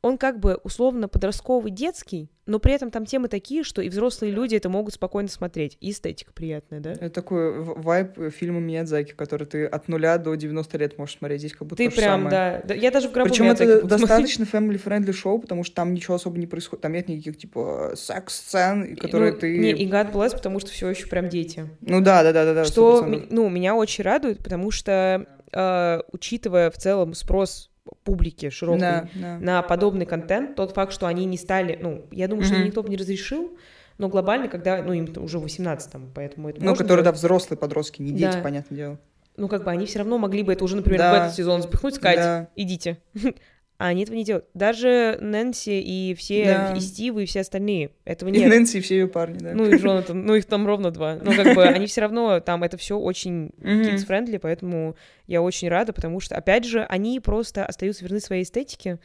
он как бы условно подростковый, детский, но при этом там темы такие, что и взрослые люди это могут спокойно смотреть. И эстетика приятная, да? Это такой вайб фильма Миядзаки, который ты от нуля до 90 лет можешь смотреть. Здесь как будто Ты прям, да. Я даже в гробу Причем это достаточно family-friendly шоу, потому что там ничего особо не происходит. Там нет никаких, типа, секс-сцен, которые ну, ты... Не, и God bless, потому что все еще прям дети. Ну да, да, да, да. да что, ну, меня очень радует, потому что, э, учитывая в целом спрос публики широкой да, да. на подобный контент, тот факт, что они не стали, ну, я думаю, что mm-hmm. никто бы не разрешил, но глобально, когда, ну, им уже 18 там, поэтому это Ну, которые, да, взрослые подростки, не дети, да. понятное дело. ну, как бы они все равно могли бы это уже, например, да. в этот сезон запихнуть, сказать, да. идите. А они этого не делают. Даже Нэнси и все, да. и Стивы, и все остальные. Этого нет. И Нэнси, и все ее парни, да. Ну и Джонатан, ну их там ровно два. Ну как бы они все равно, там это все очень kids-friendly, поэтому я очень рада, потому что, опять же, они просто остаются верны своей эстетике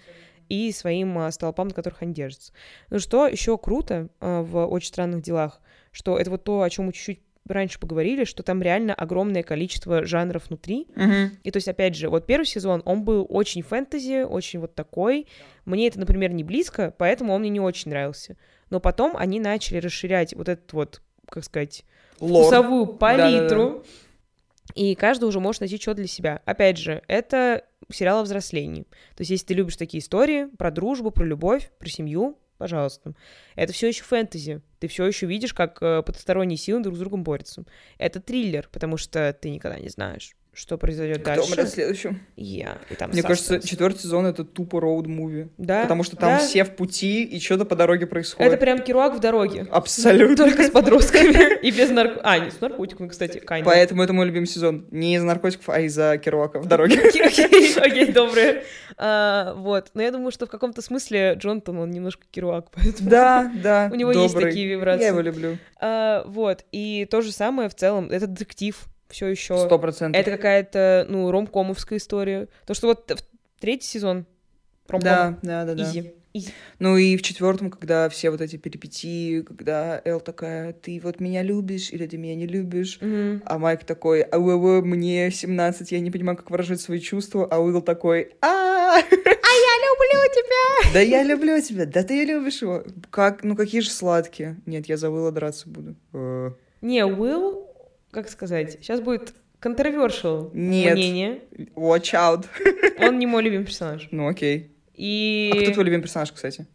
и своим а, столпам, на которых они держатся. Ну что еще круто а, в «Очень странных делах», что это вот то, о чем мы чуть-чуть раньше поговорили, что там реально огромное количество жанров внутри. Uh-huh. И то есть, опять же, вот первый сезон, он был очень фэнтези, очень вот такой. Мне это, например, не близко, поэтому он мне не очень нравился. Но потом они начали расширять вот этот вот, как сказать, Лор. вкусовую палитру. Да-да-да. И каждый уже может найти что для себя. Опять же, это сериал о взрослении. То есть, если ты любишь такие истории про дружбу, про любовь, про семью, пожалуйста. Это все еще фэнтези. Ты все еще видишь, как э, потусторонние силы друг с другом борются. Это триллер, потому что ты никогда не знаешь, что произойдет Кто дальше. Умрет следующим? Я. И там Мне кажется, четвертый сезон это тупо роуд-муви. Да. Потому что там да. все в пути, и что-то по дороге происходит. Это прям Керуак в дороге. Абсолютно. Только с подростками и без наркотиков. А, не с наркотиками, кстати, kind Поэтому это мой любимый сезон. Не из наркотиков, а из-за Керуака в дороге. Окей, добрые. А, вот. Но я думаю, что в каком-то смысле Джонтон, он немножко Керуак. Да, да, У него есть такие вибрации. Я его люблю. А, вот. И то же самое в целом. Это детектив все еще. Сто процентов. Это какая-то, ну, ромкомовская история. То, что вот третий сезон ромком. Да, да, да, да. Изи. Изи. Ну и в четвертом, когда все вот эти перипетии, когда Эл такая, ты вот меня любишь или ты меня не любишь, mm-hmm. а Майк такой, а вы, мне 17, я не понимаю, как выражать свои чувства, а Уилл такой, а А я люблю тебя! Да я люблю тебя, да ты любишь его. Как, ну какие же сладкие. Нет, я за Уилла драться буду. Э. Не, Уилл как сказать, сейчас будет controversial Нет. мнение. Watch out. Он не мой любимый персонаж. Ну окей. И... А кто твой любимый персонаж, кстати?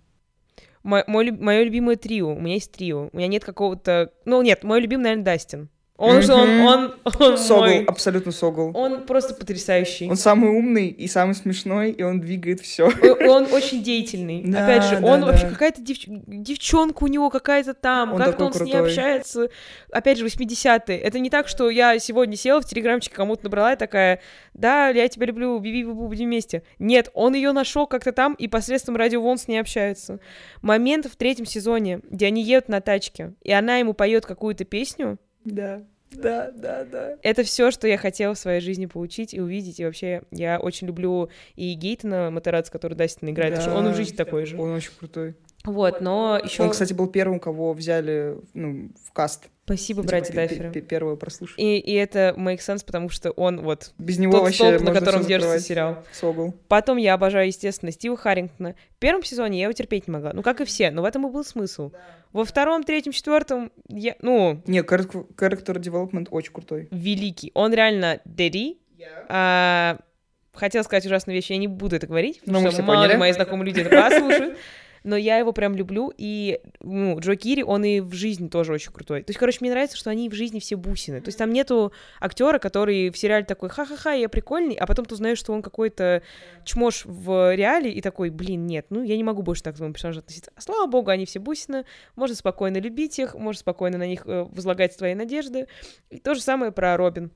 Мое, мое любимое трио. У меня есть трио. У меня нет какого-то... Ну, нет, мой любимый, наверное, Дастин. Он же, он, он, он Согл, мой... абсолютно Согл. Он просто потрясающий. Он самый умный и самый смешной, и он двигает все. Он очень деятельный. Да, Опять же, да, он да. вообще какая-то дев... девчонка у него какая-то там, как-то он крутой. с ней общается. Опять же, 80-е. Это не так, что я сегодня села в телеграмчике, кому-то набрала и такая, да, я тебя люблю, биби бубу будем вместе. Нет, он ее нашел как-то там и посредством радио Вон с ней общается. Момент в третьем сезоне, где они едут на тачке, и она ему поет какую-то песню, да. Да, да, да. Это все, что я хотела в своей жизни получить и увидеть. И вообще, я очень люблю и Гейтона Матераца, который Дастин играет, да, потому что он в жизни такой же. Он очень крутой. Вот, но еще. Он, кстати, был первым, кого взяли ну, в каст. Спасибо, типа, братья Даффера. Первого прослушать. И, и это make sense, потому что он вот Без него тот вообще столб, на котором держится сериал. Согл. Потом я обожаю, естественно, Стива Харрингтона. В первом сезоне я его терпеть не могла. Ну, как и все, но в этом и был смысл. Да. Во втором, третьем, четвертом я, ну... Не, character development очень крутой. Великий. Он реально дэдди. Yeah. А, хотела сказать ужасную вещь, я не буду это говорить, потому что мало ли мои знакомые люди это послушают но я его прям люблю, и, ну, Джо Кири, он и в жизни тоже очень крутой. То есть, короче, мне нравится, что они в жизни все бусины. То есть там нету актера, который в сериале такой, ха-ха-ха, я прикольный, а потом ты узнаешь, что он какой-то чмош в реале, и такой, блин, нет, ну, я не могу больше так к своему персонажу относиться. А слава богу, они все бусины, можно спокойно любить их, можно спокойно на них э, возлагать свои надежды. И то же самое про Робин.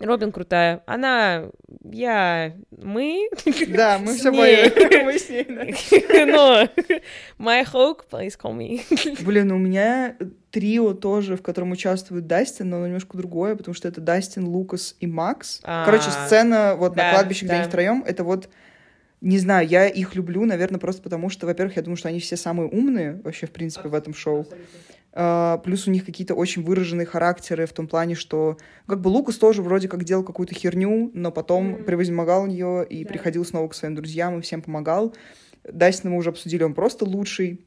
Робин крутая. Она, я, мы. Да, мы все поняли. Мы с ней, Но my hope, please call me. Блин, у меня трио тоже, в котором участвует Дастин, но оно немножко другое, потому что это Дастин, Лукас и Макс. А, Короче, сцена вот на кладбище, где они втроем, это вот не знаю, я их люблю, наверное, просто потому что, во-первых, я думаю, что они все самые умные вообще, в принципе, в этом шоу. Uh, плюс у них какие-то очень выраженные характеры в том плане, что как бы Лукас тоже вроде как делал какую-то херню, но потом mm-hmm. превозмогал ее и yeah. приходил снова к своим друзьям и всем помогал. Дастина мы уже обсудили, он просто лучший.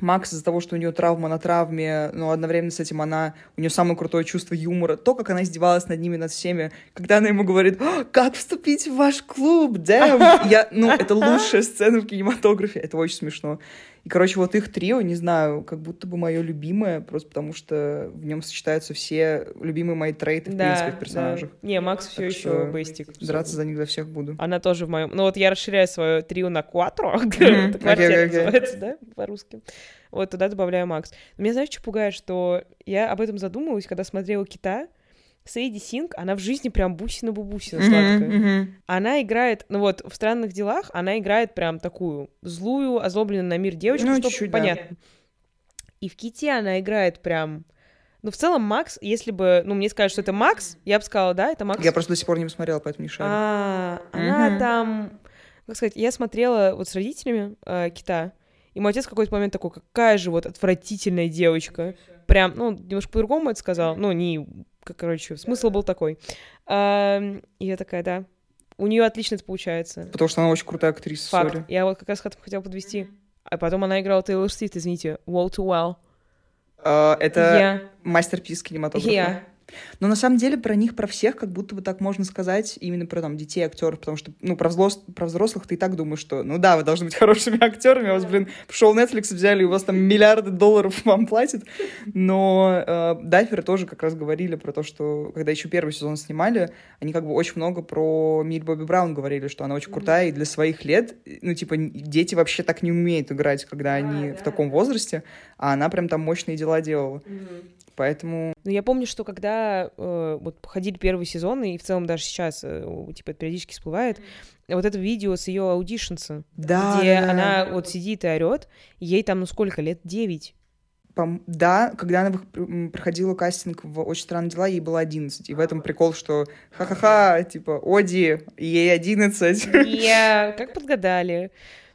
Макс из-за того, что у нее травма на травме, но одновременно с этим она, у нее самое крутое чувство юмора, то, как она издевалась над ними, над всеми, когда она ему говорит, как вступить в ваш клуб, дэм, я, ну, это лучшая сцена в кинематографе, это очень смешно. И, короче, вот их трио, не знаю, как будто бы мое любимое, просто потому что в нем сочетаются все любимые мои трейты, в да, принципе, в персонажах. Да. Не, Макс все еще бейстик. Драться за них за всех буду. Она тоже в моем. Ну вот я расширяю свое трио на кватро, это квартира называется, да, по-русски. Вот туда добавляю Макс. Меня, знаешь, что пугает, что я об этом задумалась, когда смотрела «Кита», Сейди Синг, она в жизни прям бусина-бубусина сладкая. Mm-hmm, mm-hmm. Она играет, ну вот, в «Странных делах» она играет прям такую злую, озлобленную на мир девочку, ну, что понятно. Да. И в «Ките» она играет прям... Ну, в целом, Макс, если бы, ну, мне сказали, что это Макс, я бы сказала, да, это Макс. Я просто до сих пор не посмотрела, поэтому не шарю. А, она mm-hmm. там... Как сказать, я смотрела вот с родителями э, Кита, и мой отец в какой-то момент такой, какая же вот отвратительная девочка. Прям, ну, немножко по-другому это сказал. Ну, не, короче, смысл был такой. И я такая, да, у нее отлично это получается. Потому что она очень крутая актриса. Факт. Sorry. Я вот как раз хотела подвести. А потом она играла Тейлор Свифт, извините, Wall to Well. Uh, это yeah. мастер-пис кинематографа. Yeah. Но на самом деле про них, про всех, как будто бы так можно сказать, именно про там детей, актеров, потому что, ну, про, взлос, про взрослых ты и так думаешь, что, ну да, вы должны быть хорошими актерами, у вас, блин, в шоу Netflix взяли, у вас там миллиарды долларов вам платят. Но э, Дайферы тоже как раз говорили про то, что, когда еще первый сезон снимали, они как бы очень много про Миль Бобби Браун говорили, что она очень крутая, и для своих лет, ну, типа, дети вообще так не умеют играть, когда они в таком возрасте, а она прям там мощные дела делала. Поэтому... Ну, я помню, что когда э, вот ходили первые сезоны, и в целом даже сейчас, э, типа, это периодически всплывает, вот это видео с ее аудишенса, да, где да, она да. вот сидит и орет, ей там, ну сколько лет? Девять. Да, когда она проходила кастинг в «Очень странные дела», ей было 11. И в этом прикол, что ха-ха-ха, типа, Оди, ей 11. Я... Как подгадали?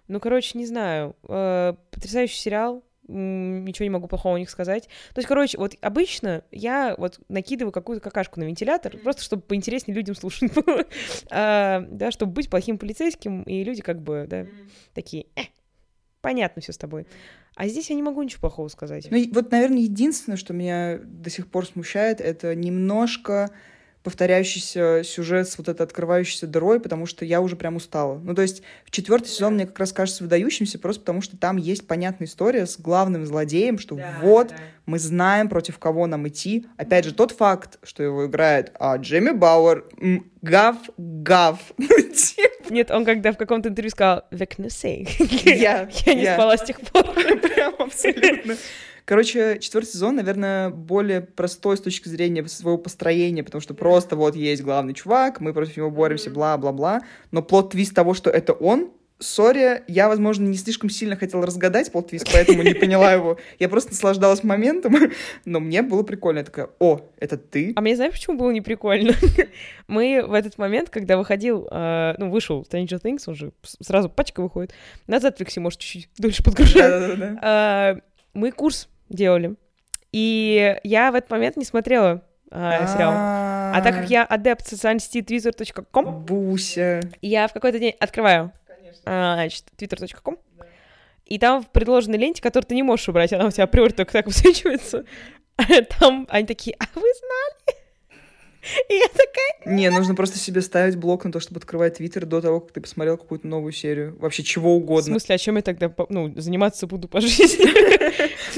Ну, короче, не знаю. Э, потрясающий сериал ничего не могу плохого о них сказать. То есть, короче, вот обычно я вот накидываю какую-то какашку на вентилятор, просто чтобы поинтереснее людям слушать было, а, да, чтобы быть плохим полицейским, и люди как бы, да, такие, э, понятно все с тобой. А здесь я не могу ничего плохого сказать. Ну, вот, наверное, единственное, что меня до сих пор смущает, это немножко повторяющийся сюжет с вот этой открывающейся дырой, потому что я уже прям устала. Ну, то есть в четвертый сезон мне как раз кажется выдающимся, просто потому что там есть понятная история с главным злодеем, что да, вот да. мы знаем, против кого нам идти. Опять же, тот факт, что его играет а, Джейми Бауэр, гав, гав. Ну, Нет, он когда в каком-то интервью сказал «Vecnussy». Я, я не спала с тех пор. Прям абсолютно. Короче, четвертый сезон, наверное, более простой с точки зрения своего построения, потому что просто вот есть главный чувак, мы против него боремся, бла-бла-бла. Но plot twist того, что это он, Sorry, я, возможно, не слишком сильно хотела разгадать plot twist, поэтому не поняла его. Я просто наслаждалась моментом, но мне было прикольно. Я такая, о, это ты? А мне знаешь, почему было не прикольно? Мы в этот момент, когда выходил, э, ну, вышел Stranger Things, он же сразу пачка выходит, на Netflix может чуть-чуть дольше подгружать. Э, мы курс делали. И я в этот момент не смотрела а, сериал. А так как я адепт социальной сети twitter.com, Буся. я в какой-то день открываю а, значит, twitter.com, и там в предложенной ленте, которую ты не можешь убрать, она у тебя априори только так высвечивается, там они такие, а вы знали? И я такая... Не, нужно просто себе ставить блок на то, чтобы открывать Твиттер до того, как ты посмотрел какую-то новую серию. Вообще чего угодно. В смысле, а чем я тогда ну, заниматься буду по жизни?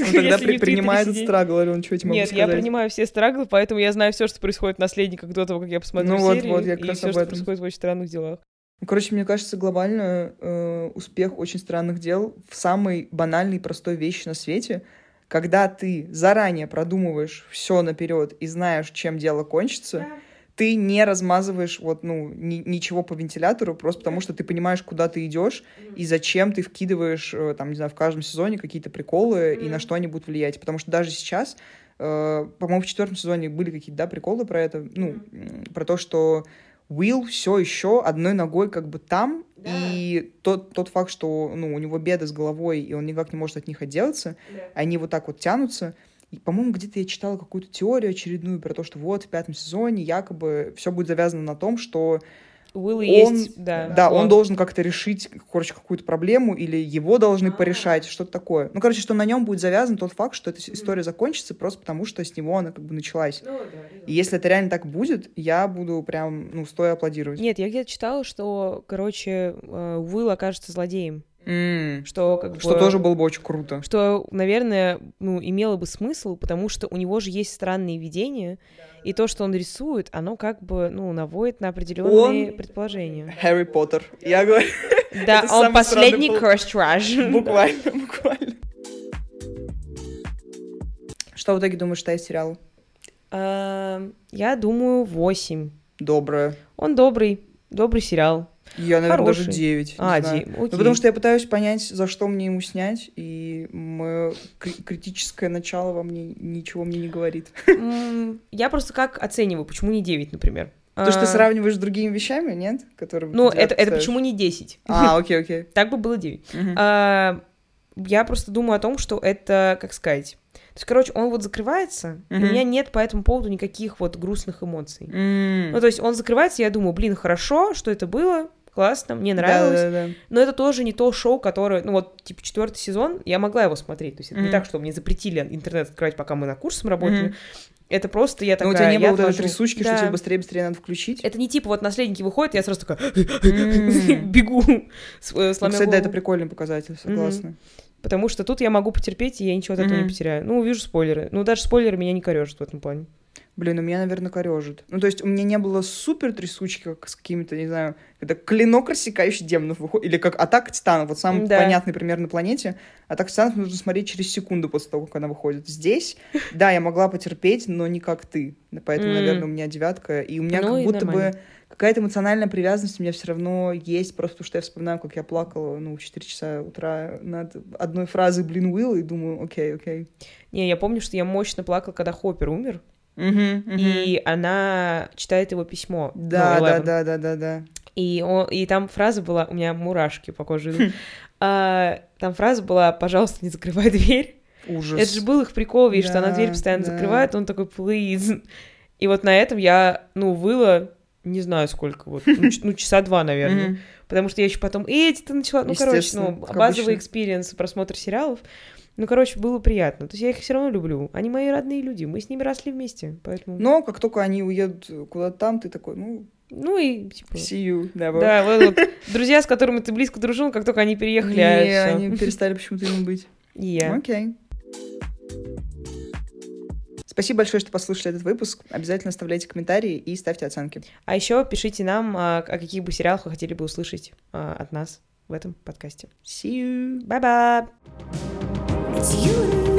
Он тогда принимает страгл, или он что тебе Нет, я принимаю все страглы, поэтому я знаю все, что происходит в наследниках до того, как я посмотрю ну, серию. Вот, вот, я как раз об этом. происходит в очень странных делах. Ну, короче, мне кажется, глобально э, успех очень странных дел в самой банальной и простой вещи на свете — когда ты заранее продумываешь все наперед и знаешь, чем дело кончится, да. ты не размазываешь вот, ну, ни, ничего по вентилятору, просто потому что ты понимаешь, куда ты идешь mm. и зачем ты вкидываешь, э, там, не знаю, в каждом сезоне какие-то приколы mm. и на что они будут влиять. Потому что даже сейчас, э, по-моему, в четвертом сезоне были какие-то, да, приколы про это, ну, mm. про то, что Уилл все еще одной ногой как бы там, да. и тот, тот факт, что ну, у него беды с головой, и он никак не может от них отделаться, да. они вот так вот тянутся. И, по-моему, где-то я читала какую-то теорию очередную про то, что вот в пятом сезоне якобы все будет завязано на том, что Уилл он, есть, да. Да, он должен как-то решить, короче, какую-то проблему, или его должны А-а-а. порешать, что-то такое. Ну, короче, что на нем будет завязан тот факт, что эта история закончится просто потому, что с него она как бы началась. Ну, да, И если это реально так будет, я буду прям, ну, стоя аплодировать. Нет, я где-то читала, что, короче, э, Уилл окажется злодеем. Mm. Что, как что бы, тоже было бы очень круто. Что, наверное, ну, имело бы смысл, потому что у него же есть странные видения, и то, что он рисует, оно как бы, ну, наводит на определенные он... предположения. Harry Поттер. Я говорю... Да, он последний Rush. Буквально, буквально. Что в итоге думаешь, что из сериала? А, я думаю, 8. Доброе. Он добрый, добрый сериал. Я, наверное, Хороший. даже 9. А, 9, ну, потому что я пытаюсь понять, за что мне ему снять, и мое критическое начало во мне ничего мне не говорит. Я просто как оцениваю, почему не 9, например? То, что ты а. сравниваешь с другими вещами, нет? Которые ну, это, это почему не 10? А, окей, окей. Так бы было 9. А, я просто думаю о том, что это, как сказать... То есть, короче, он вот закрывается, и у меня нет по этому поводу никаких вот грустных эмоций. Ну, то есть он закрывается, я думаю, блин, хорошо, что это было, классно, мне нравилось. Да, да, да. Но это тоже не то шоу, которое, ну вот, типа, четвертый сезон, я могла его смотреть. То есть это mm-hmm. не так, что мне запретили интернет открывать, пока мы на курсе работали. Mm-hmm. Это просто я такая... Но у тебя не было вот этой трясучки, да. что тебе быстрее-быстрее надо включить? Это не типа вот наследники выходят, я сразу такая бегу, сломя ну, Кстати, да, это прикольный показатель, согласна. Потому что тут я могу потерпеть, и я ничего от этого не потеряю. Ну, увижу спойлеры. Ну, даже спойлеры меня не корежат в этом плане. Блин, у меня, наверное, корежит. Ну, то есть у меня не было супер трясучки, как с какими-то, не знаю, когда клинок рассекающий демонов выходит, или как атака титанов, вот самый да. понятный пример на планете. Атака титанов нужно смотреть через секунду после того, как она выходит. Здесь, да, я могла потерпеть, но не как ты. Поэтому, mm. наверное, у меня девятка. И у меня ну, как будто бы какая-то эмоциональная привязанность у меня все равно есть, просто потому что я вспоминаю, как я плакала, ну, в 4 часа утра над одной фразой «Блин, Уилл», и думаю, окей, окей. Не, я помню, что я мощно плакала, когда Хоппер умер. И она читает его письмо. Да, ну, да, да, да, да, да. И, он, и там фраза была, у меня мурашки по коже а, там фраза была, пожалуйста, не закрывай дверь. Ужас. Это же был их прикол, видишь, да, что она дверь постоянно да. закрывает, он такой, please. И вот на этом я, ну, выла, не знаю сколько, вот, ну, ну часа два, наверное. Потому что я еще потом эти-то начала, ну, короче, ну, базовый experience просмотра сериалов. Ну, короче, было приятно. То есть я их все равно люблю. Они мои родные люди. Мы с ними росли вместе, поэтому... Но как только они уедут куда-то там, ты такой, ну... Ну и типа... See you, never. Да, вот, вот друзья, с которыми ты близко дружил, как только они переехали, а Не, а они перестали почему-то им быть. Я. Окей. Спасибо большое, что послушали этот выпуск. Обязательно оставляйте комментарии и ставьте оценки. А еще пишите нам, а, о каких бы сериалах вы хотели бы услышать а, от нас в этом подкасте. See you. Bye-bye. It's you.